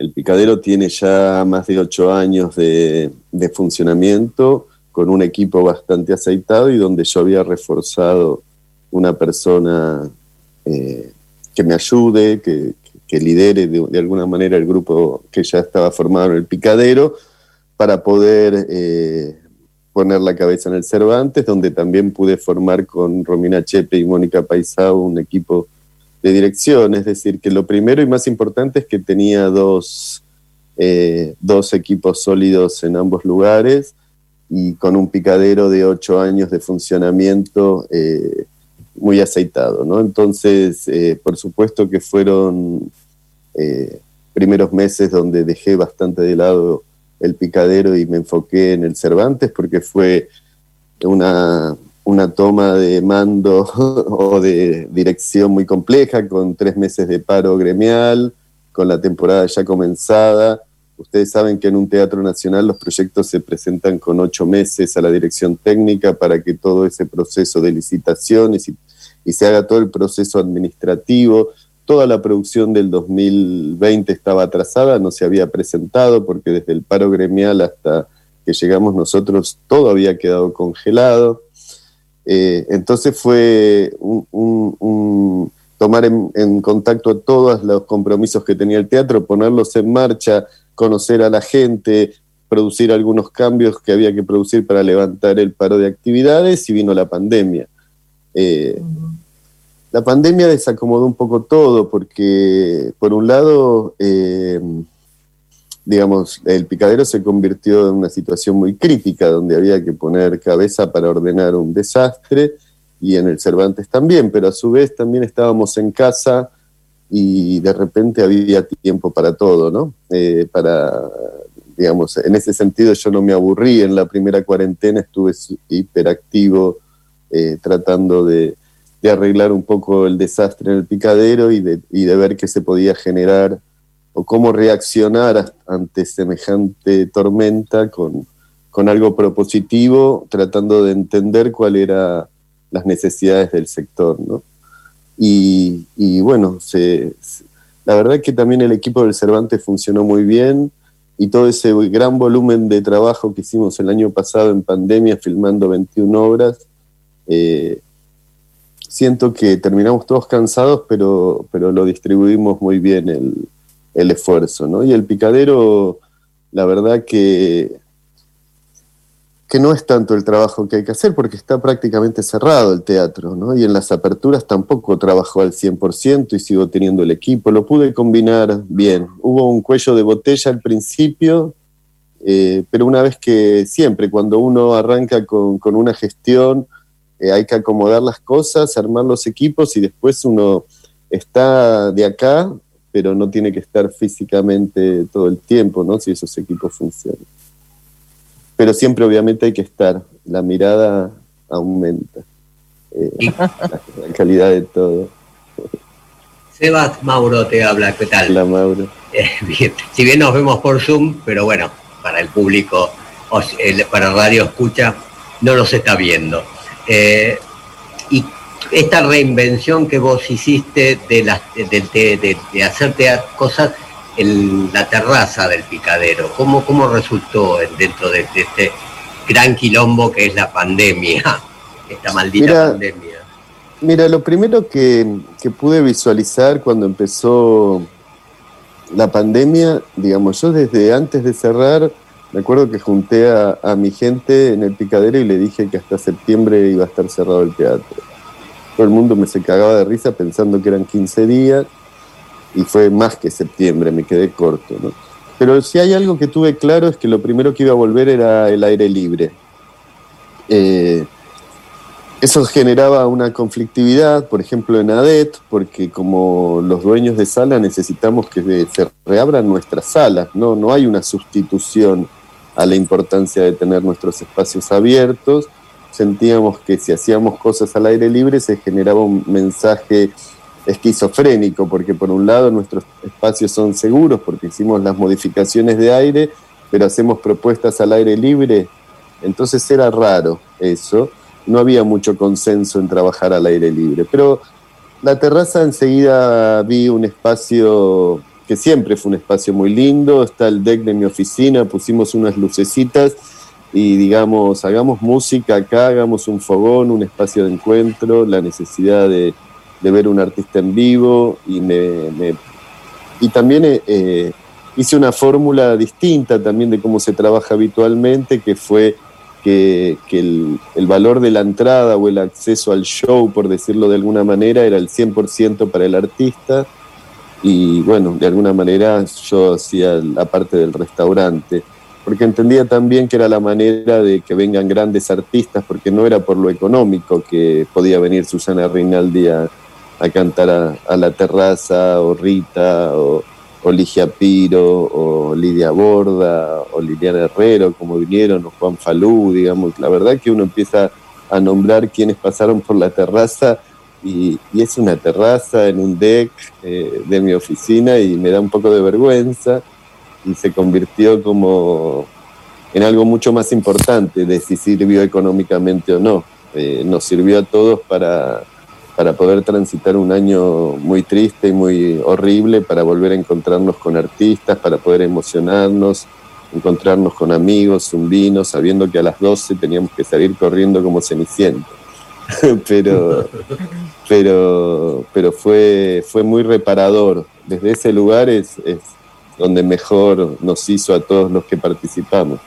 Speaker 17: el picadero tiene ya más de ocho años de, funcionamiento con un equipo bastante aceitado y donde yo había reforzado una persona eh, que me ayude, que, lidere de, de, alguna manera el grupo que ya estaba formado en el picadero para poder eh, poner la cabeza en el Cervantes, donde también pude formar con Romina Chepe y Mónica Paisao un equipo de dirección, es decir, que lo primero y más importante es que tenía dos, eh, dos equipos sólidos en ambos lugares y con un picadero de ocho años de funcionamiento eh, muy aceitado, ¿no? Entonces, eh, por supuesto que fueron primeros meses donde dejé bastante de lado el picadero y me enfoqué en el Cervantes porque fue una, una toma de mando o de dirección muy compleja, con tres meses de paro gremial, con la temporada ya comenzada. Ustedes saben que en un teatro nacional los proyectos se presentan con ocho meses a la dirección técnica para que todo ese proceso de licitaciones y, y se haga todo el proceso administrativo. Toda la producción del 2020 estaba atrasada, no se había presentado porque desde el paro gremial hasta que llegamos nosotros todo había quedado congelado. Eh, entonces fue un, un, un tomar en, en, contacto todos los compromisos que tenía el teatro, ponerlos en marcha, conocer a la gente, producir algunos cambios que había que producir para levantar el paro de actividades y vino la pandemia. Eh, uh -huh. La pandemia desacomodó un poco todo porque, por un lado, eh, digamos, el picadero se convirtió en una situación muy crítica donde había que poner cabeza para ordenar un desastre y en el Cervantes también, pero a su vez también estábamos en casa y de repente había tiempo para todo, ¿no? Eh, para, digamos, en ese sentido yo no me aburrí en la primera cuarentena, estuve hiperactivo eh, tratando de, de, arreglar un poco el desastre en el picadero y de, y de ver qué se podía generar o cómo reaccionar ante semejante tormenta con, con algo propositivo, tratando de entender cuáles eran las necesidades del sector, ¿no? Y, y bueno, se, se, la verdad es que también el equipo del Cervantes funcionó muy bien y todo ese gran volumen de trabajo que hicimos el año pasado en pandemia, filmando 21 obras, eh, siento que terminamos todos cansados, pero, pero lo distribuimos muy bien el, el esfuerzo, ¿no? Y el picadero, la verdad que, que no es tanto el trabajo que hay que hacer porque está prácticamente cerrado el teatro, ¿no? Y en las aperturas tampoco trabajó al 100% y sigo teniendo el equipo, lo pude combinar bien. Hubo un cuello de botella al principio, eh, pero una vez que siempre, cuando uno arranca con, con una gestión, eh, hay que acomodar las cosas, armar los equipos y después uno está de acá pero no tiene que estar físicamente todo el tiempo, ¿no? Si esos equipos funcionan. Pero siempre obviamente hay que estar, la mirada aumenta. eh, la, la calidad de todo.
Speaker 3: Sebas Mauro te habla, ¿qué tal?
Speaker 17: Hola Mauro.
Speaker 3: Eh, bien, si bien nos vemos por Zoom, pero bueno, para el público, para Radio Escucha, no nos está viendo. Eh, y esta reinvención que vos hiciste de, las, de, de- hacerte cosas en la terraza del picadero, ¿cómo, cómo resultó en- dentro de, de este gran quilombo que es la pandemia, esta maldita
Speaker 17: Mira,
Speaker 3: pandemia?
Speaker 17: Mira, lo primero que, que pude visualizar cuando empezó la pandemia, digamos, yo desde antes de cerrar, me acuerdo que junté a, a mi gente en el picadero y le dije que hasta septiembre iba a estar cerrado el teatro. Todo el mundo me se cagaba de risa pensando que eran 15 días y fue más que septiembre, me quedé corto, ¿no? Pero si hay algo que tuve claro es que lo primero que iba a volver era el aire libre. Eh, eso generaba una conflictividad, por ejemplo, en ADET, porque como los dueños de sala necesitamos que se reabran nuestras salas, ¿no? No hay una sustitución a la importancia de tener nuestros espacios abiertos. Sentíamos que si hacíamos cosas al aire libre se generaba un mensaje esquizofrénico, porque por un lado nuestros espacios son seguros porque hicimos las modificaciones de aire, pero hacemos propuestas al aire libre, entonces era raro eso, no había mucho consenso en trabajar al aire libre, pero la terraza enseguida vi un espacio que siempre fue un espacio muy lindo, está el deck de mi oficina, pusimos unas lucecitas y digamos, hagamos música acá, hagamos un fogón, un espacio de encuentro, la necesidad de, de ver un artista en vivo y me, me- y también eh, eh, hice una fórmula distinta también de cómo se trabaja habitualmente, que fue que, que el, el valor de la entrada o el acceso al show, por decirlo de alguna manera, era el 100% para el artista. Y bueno, de alguna manera yo hacía la parte del restaurante, porque entendía también que era la manera de que vengan grandes artistas, porque no era por lo económico que podía venir Susana Rinaldi a, cantar a, a la terraza, o Rita, o, o Ligia Piro, o Lidia Borda, o Liliana Herrero, como vinieron, o Juan Falú, digamos. La verdad que uno empieza a nombrar quienes pasaron por la terraza y, y es una terraza en un deck eh, de mi oficina y me da un poco de vergüenza y se convirtió como en algo mucho más importante de si sirvió económicamente o no. Eh, nos sirvió a todos para, para poder transitar un año muy triste y muy horrible, para volver a encontrarnos con artistas, para poder emocionarnos, encontrarnos con amigos, un vino, sabiendo que a las 12 teníamos que salir corriendo como cenicienta. pero pero, pero fue, fue muy reparador. Desde ese lugar es, es donde mejor nos hizo a todos los que participamos.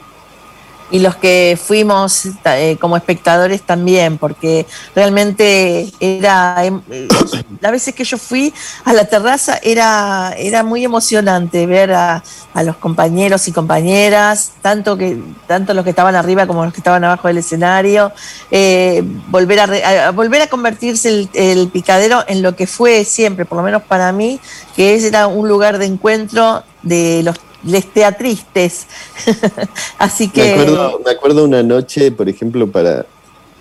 Speaker 2: Y los que fuimos eh, como espectadores también, porque realmente era, em, eh, las veces que yo fui a la terraza era, era muy emocionante ver a, a los compañeros y compañeras, tanto, que, tanto los que estaban arriba como los que estaban abajo del escenario, eh, volver, a, a- volver a convertirse el, el picadero en lo que fue siempre, por lo menos para mí, que era un lugar de encuentro de los les teatristes. Así que...
Speaker 17: Me acuerdo, me acuerdo una noche, por ejemplo, para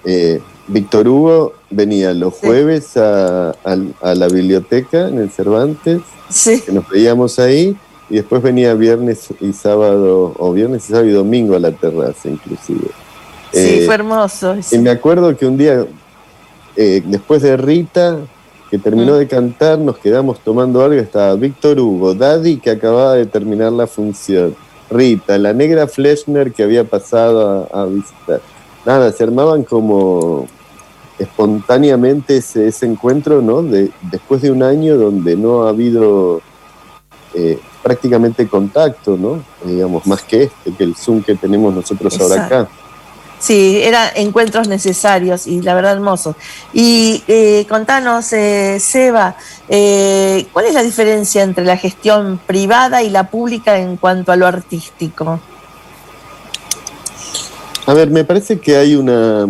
Speaker 17: eh, Víctor Hugo venía los jueves a, a- a la biblioteca en el Cervantes, que nos veíamos ahí, y después venía viernes y sábado, o viernes y sábado y domingo a la terraza inclusive.
Speaker 2: Sí,
Speaker 17: Eh,
Speaker 2: fue hermoso.
Speaker 17: Y me acuerdo que un día, eh, después de Rita, que terminó de cantar, nos quedamos tomando algo, estaba Víctor Hugo, Daddy, que acababa de terminar la función, Rita, la negra Fleshner que había pasado a, a visitar. Nada, se armaban como espontáneamente ese, ese encuentro, ¿no? De, después de un año donde no ha habido eh, prácticamente contacto, ¿no? Digamos, más que este, que el Zoom que tenemos nosotros ahora acá.
Speaker 2: Sí, eran encuentros necesarios y la verdad hermosos. Y eh, contanos, eh, Seba, eh, ¿cuál es la diferencia entre la gestión privada y la pública en cuanto a lo artístico?
Speaker 17: A ver, me parece que hay una,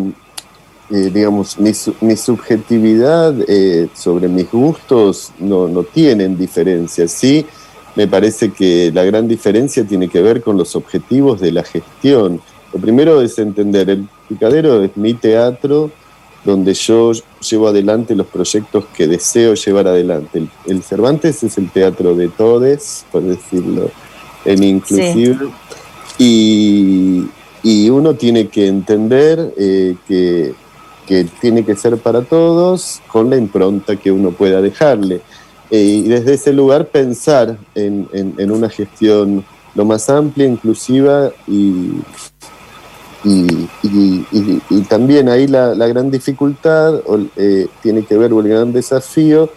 Speaker 17: eh, digamos, mi, mi subjetividad eh, sobre mis gustos no, no tienen diferencia. Sí, me parece que la gran diferencia tiene que ver con los objetivos de la gestión. Lo primero es entender, el picadero es mi teatro donde yo llevo adelante los proyectos que deseo llevar adelante. El, el Cervantes es el teatro de todes, por decirlo en inclusive, y, y uno tiene que entender eh, que, que tiene que ser para todos con la impronta que uno pueda dejarle. Eh, y desde ese lugar pensar en, en- en una gestión lo más amplia, inclusiva y, y, también ahí la, la gran dificultad eh, tiene que ver, o el gran desafío,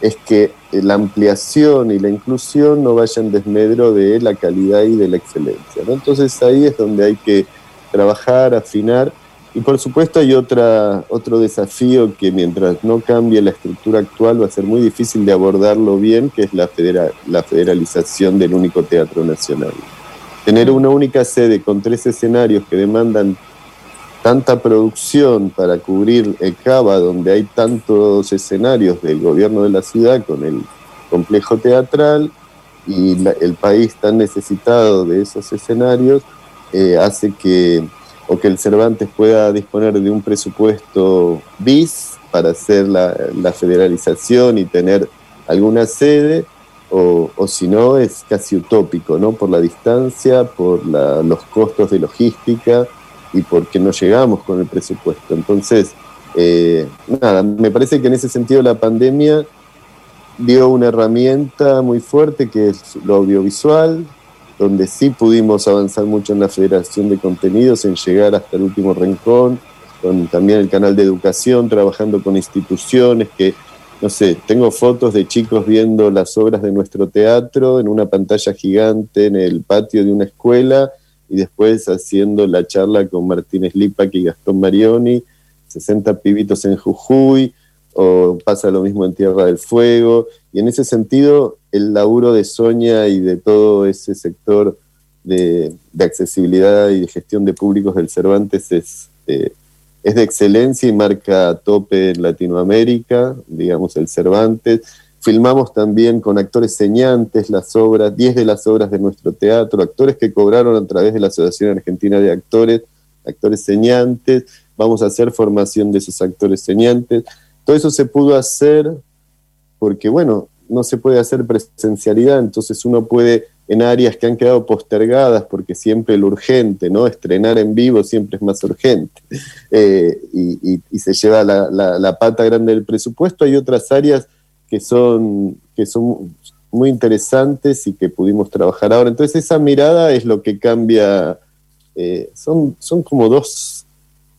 Speaker 17: es que la ampliación y la inclusión no vayan desmedro de la calidad y de la excelencia. Entonces ahí es donde hay que trabajar, afinar. Y por supuesto hay otra, otro desafío que mientras no cambie la estructura actual va a ser muy difícil de abordarlo bien, que es la, federa- la federalización del único teatro nacional. Tener una única sede con tres escenarios que demandan tanta producción para cubrir el Cava, donde hay tantos escenarios del gobierno de la ciudad con el complejo teatral y el país tan necesitado de esos escenarios, eh, hace que, o que el Cervantes pueda disponer de un presupuesto bis para hacer la federalización y tener alguna sede, o, si no es casi utópico, ¿no? Por la distancia, por los costos de logística y porque no llegamos con el presupuesto. Entonces, eh, nada, me parece que en ese sentido la pandemia dio una herramienta muy fuerte que es lo audiovisual, donde sí pudimos avanzar mucho en la federación de contenidos, en llegar hasta el último rincón, con también el canal de educación, trabajando con instituciones que, no sé, tengo fotos de chicos viendo las obras de nuestro teatro en una pantalla gigante en el patio de una escuela y después haciendo la charla con Martínez Lipac y Gastón Marioni, 60 pibitos en Jujuy, o pasa lo mismo en Tierra del Fuego, y en ese sentido el laburo de Soña y de todo ese sector de, accesibilidad y de gestión de públicos del Cervantes es, eh, es de excelencia y marca tope en Latinoamérica, digamos el Cervantes. Filmamos también con actores señantes las obras, 10 de las obras de nuestro teatro, actores que cobraron a través de la Asociación Argentina de Actores, actores señantes, vamos a hacer formación de esos actores señantes. Todo eso se pudo hacer porque, bueno, no se puede hacer presencialidad, entonces uno puede en áreas que han quedado postergadas, porque siempre lo urgente, ¿no? Estrenar en vivo siempre es más urgente, eh, y, y- se lleva la, la- pata grande del presupuesto. Hay otras áreas que son, que son muy interesantes y que pudimos trabajar ahora. Entonces esa mirada es lo que cambia, eh, son, son como dos,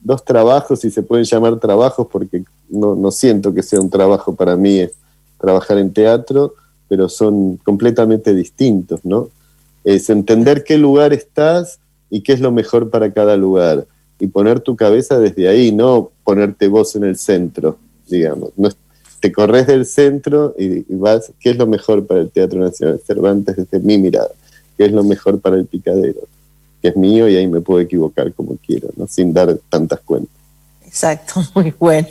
Speaker 17: dos trabajos, y se pueden llamar trabajos porque no, no siento que sea un trabajo para mí trabajar en teatro, pero son completamente distintos, ¿no? Es entender qué lugar estás y qué es lo mejor para cada lugar, y poner tu cabeza desde ahí, no ponerte vos en el centro, digamos. No te corres del centro y, y vas, ¿qué es lo mejor para el Teatro Nacional Cervantes desde mi mirada? ¿Qué es lo mejor para el picadero? Que es mío y ahí me puedo equivocar como quiero, ¿no? Sin dar tantas cuentas.
Speaker 2: Exacto, muy bueno.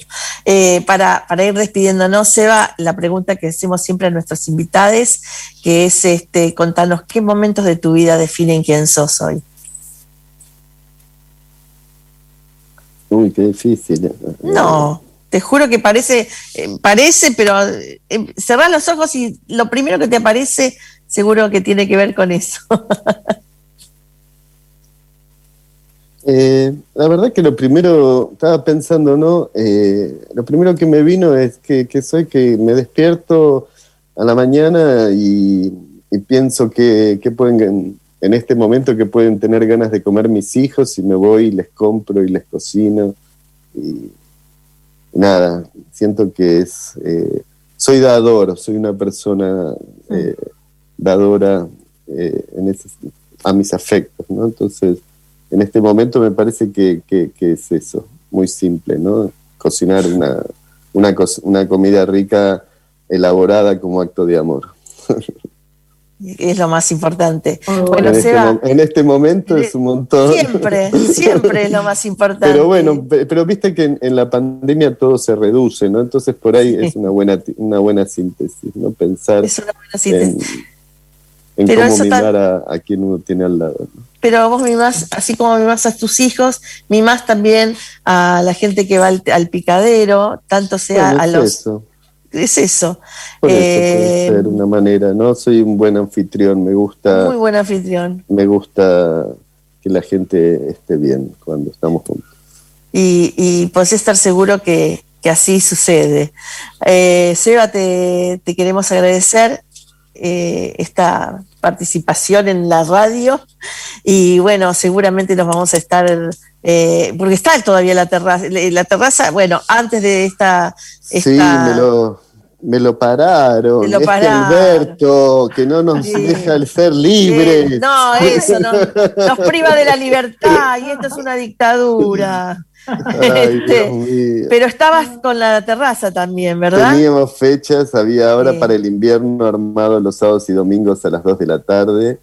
Speaker 2: Eh, para, para ir despidiéndonos, Seba, la pregunta que hacemos siempre a nuestros invitados, que es este, contanos qué momentos de tu vida definen quién sos hoy.
Speaker 17: Uy, qué difícil.
Speaker 2: No, te juro que parece, eh, parece, pero eh, cerrás los ojos y lo primero que te aparece seguro que tiene que ver con eso.
Speaker 17: Eh, la verdad que lo primero, estaba pensando, ¿no? Eh, lo primero que me vino es que, que soy que me despierto a la mañana y, y pienso que, que pueden, en este momento, que pueden tener ganas de comer mis hijos y me voy y les compro y les cocino. Y nada, siento que es, eh, soy dador, soy una persona eh, dadora eh, en ese- a mis afectos, ¿no? Entonces, en este momento me parece que, que- que es eso, muy simple, ¿no? Cocinar una, una, comida rica elaborada como acto de amor.
Speaker 2: es lo más importante. Bueno,
Speaker 17: en, este,
Speaker 2: Seba,
Speaker 17: mo- en este momento es un montón.
Speaker 2: siempre, siempre es lo más importante.
Speaker 17: Pero bueno, pe- pero viste que en, en la pandemia todo se reduce, ¿no? Entonces por ahí es una buena una buena síntesis, ¿no? Pensar
Speaker 2: Es una buena síntesis.
Speaker 17: en, cómo
Speaker 2: eso
Speaker 17: mimar a, a quien uno tiene al lado. ¿no?
Speaker 2: Pero vos mimás, así como mimás a tus hijos, mimás también a la gente que va al, al picadero, tanto sea
Speaker 17: Bueno,
Speaker 2: a los...
Speaker 17: eso.
Speaker 2: Es eso.
Speaker 17: Por eso
Speaker 2: Eh,
Speaker 17: puede ser una manera, ¿no? Soy un buen anfitrión, me gusta,
Speaker 2: Muy buen anfitrión.
Speaker 17: me gusta que la gente esté bien cuando estamos juntos.
Speaker 2: y, y podés estar seguro que, que así sucede. Eh, Seba, te, te queremos agradecer eh, esta participación en la radio y bueno, seguramente nos vamos a estar, eh, porque está todavía la terraza, la terraza, bueno, antes de esta...
Speaker 17: Sí, me lo, me lo pararon.
Speaker 2: Te lo
Speaker 17: Este
Speaker 2: pararon.
Speaker 17: Alberto, que no nos
Speaker 2: Sí.
Speaker 17: deja el ser libres.
Speaker 2: Eh, no, eso no, nos priva de la libertad y esto es una dictadura.
Speaker 17: Ay,
Speaker 2: Este,
Speaker 17: Dios mío.
Speaker 2: Pero estabas con la terraza también, ¿verdad?
Speaker 17: Teníamos fechas, había ahora
Speaker 2: Sí.
Speaker 17: para el invierno armado los sábados y domingos a las 2 de la tarde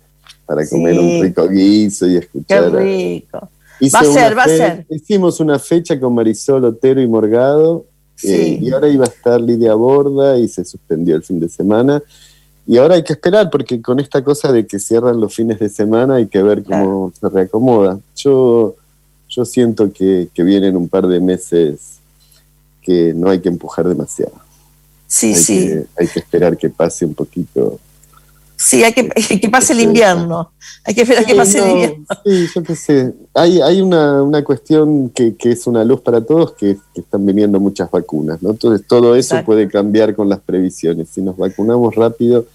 Speaker 17: para comer
Speaker 2: Sí.
Speaker 17: un rico guiso y
Speaker 2: Qué
Speaker 17: escuchar. a-
Speaker 2: rico.
Speaker 17: Hice
Speaker 2: Va a ser, va a ser.
Speaker 17: Hicimos una fecha con Marisol Otero y Morgado
Speaker 2: Sí.
Speaker 17: eh, y ahora iba a estar Lidia Borda y se suspendió el fin de semana. Y ahora hay que esperar porque con esta cosa de que cierran los fines de semana hay que ver cómo se reacomoda. Yo, yo siento que, que vienen un par de meses que no hay que empujar demasiado.
Speaker 2: Sí,
Speaker 17: hay
Speaker 2: sí.
Speaker 17: Que, hay que esperar que pase un poquito.
Speaker 2: Sí, hay que, que pase el invierno. Hay que esperar que pase el
Speaker 17: no,
Speaker 2: invierno.
Speaker 17: Sí, yo qué sé. Hay, hay una, una cuestión que, que es una luz para todos, que, que están viniendo muchas vacunas, ¿no? Entonces todo eso
Speaker 2: Exacto.
Speaker 17: puede cambiar con las previsiones. Si nos vacunamos rápido,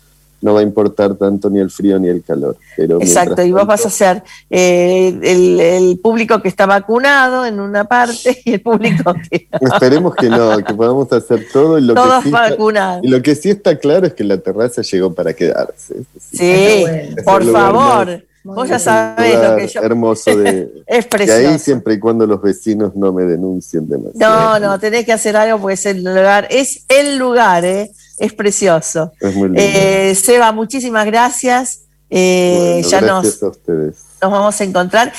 Speaker 17: no va a importar tanto ni el frío ni el calor. Pero
Speaker 2: Exacto, y vos
Speaker 17: tanto-
Speaker 2: vas a ser eh, el, el público que está vacunado en una parte y el público que
Speaker 17: Esperemos que no, que podamos hacer todo. Y lo,
Speaker 2: todos
Speaker 17: que sí está, y lo que sí está claro es que la terraza llegó para quedarse.
Speaker 2: Sí, por favor,
Speaker 17: más-
Speaker 2: vos ya sabés lo que yo...
Speaker 17: hermoso de...
Speaker 2: Es
Speaker 17: ahí siempre y cuando los vecinos no me denuncien
Speaker 2: No,
Speaker 17: demasiado.
Speaker 2: no, tenés que hacer algo porque es el lugar, es el lugar, ¿eh? Es precioso.
Speaker 17: Es muy lindo.
Speaker 2: Eh, Seba, muchísimas gracias. Eh,
Speaker 17: Bueno,
Speaker 2: ya nos,
Speaker 17: gracias a ustedes.
Speaker 2: nos vamos a encontrar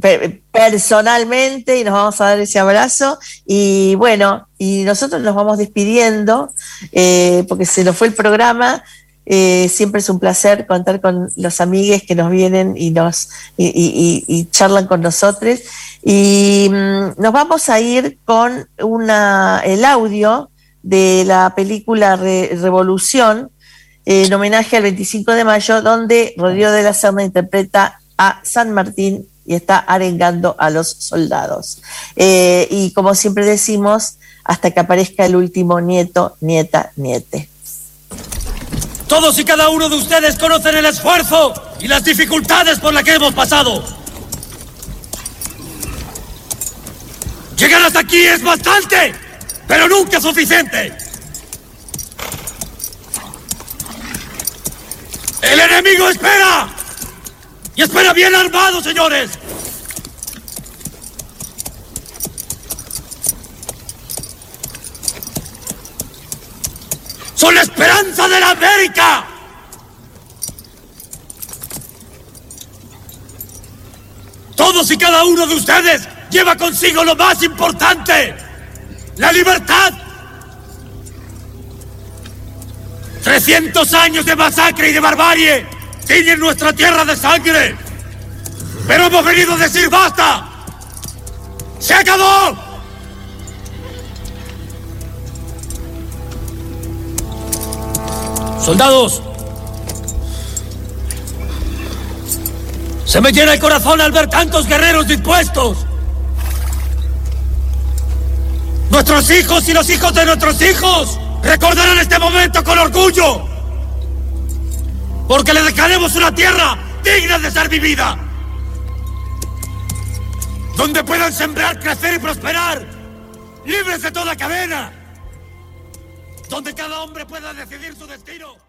Speaker 2: pe- personalmente y nos vamos a dar ese abrazo. Y bueno, y nosotros nos vamos despidiendo eh, porque se nos fue el programa. Eh, siempre es un placer contar con los amigues que nos vienen y nos y, y- y- y charlan con nosotros. Y mm, nos vamos a ir con una, el audio de la película Re- Revolución, eh, en homenaje al 25 de mayo, donde Rodrigo de la Serna interpreta a San Martín y está arengando a los soldados. Eh, y como siempre decimos, hasta que aparezca el último nieto, nieta, niete.
Speaker 18: Todos y cada uno de ustedes conocen el esfuerzo y las dificultades por las que hemos pasado. Llegar hasta aquí es bastante, pero nunca suficiente. El enemigo espera. Y espera bien armado, señores. Son la esperanza de la América. Todos y cada uno de ustedes lleva consigo lo más importante, la libertad. 300 años de masacre y de barbarie tiñen nuestra tierra de sangre. Pero hemos venido a decir basta. ¡Se acabó! Soldados, se me llena el corazón al ver tantos guerreros dispuestos. Nuestros hijos y los hijos de nuestros hijos recordarán este momento con orgullo. Porque le dejaremos una tierra digna de ser vivida. Donde puedan sembrar, crecer y prosperar. Libres de toda cadena. Donde cada hombre pueda decidir su destino.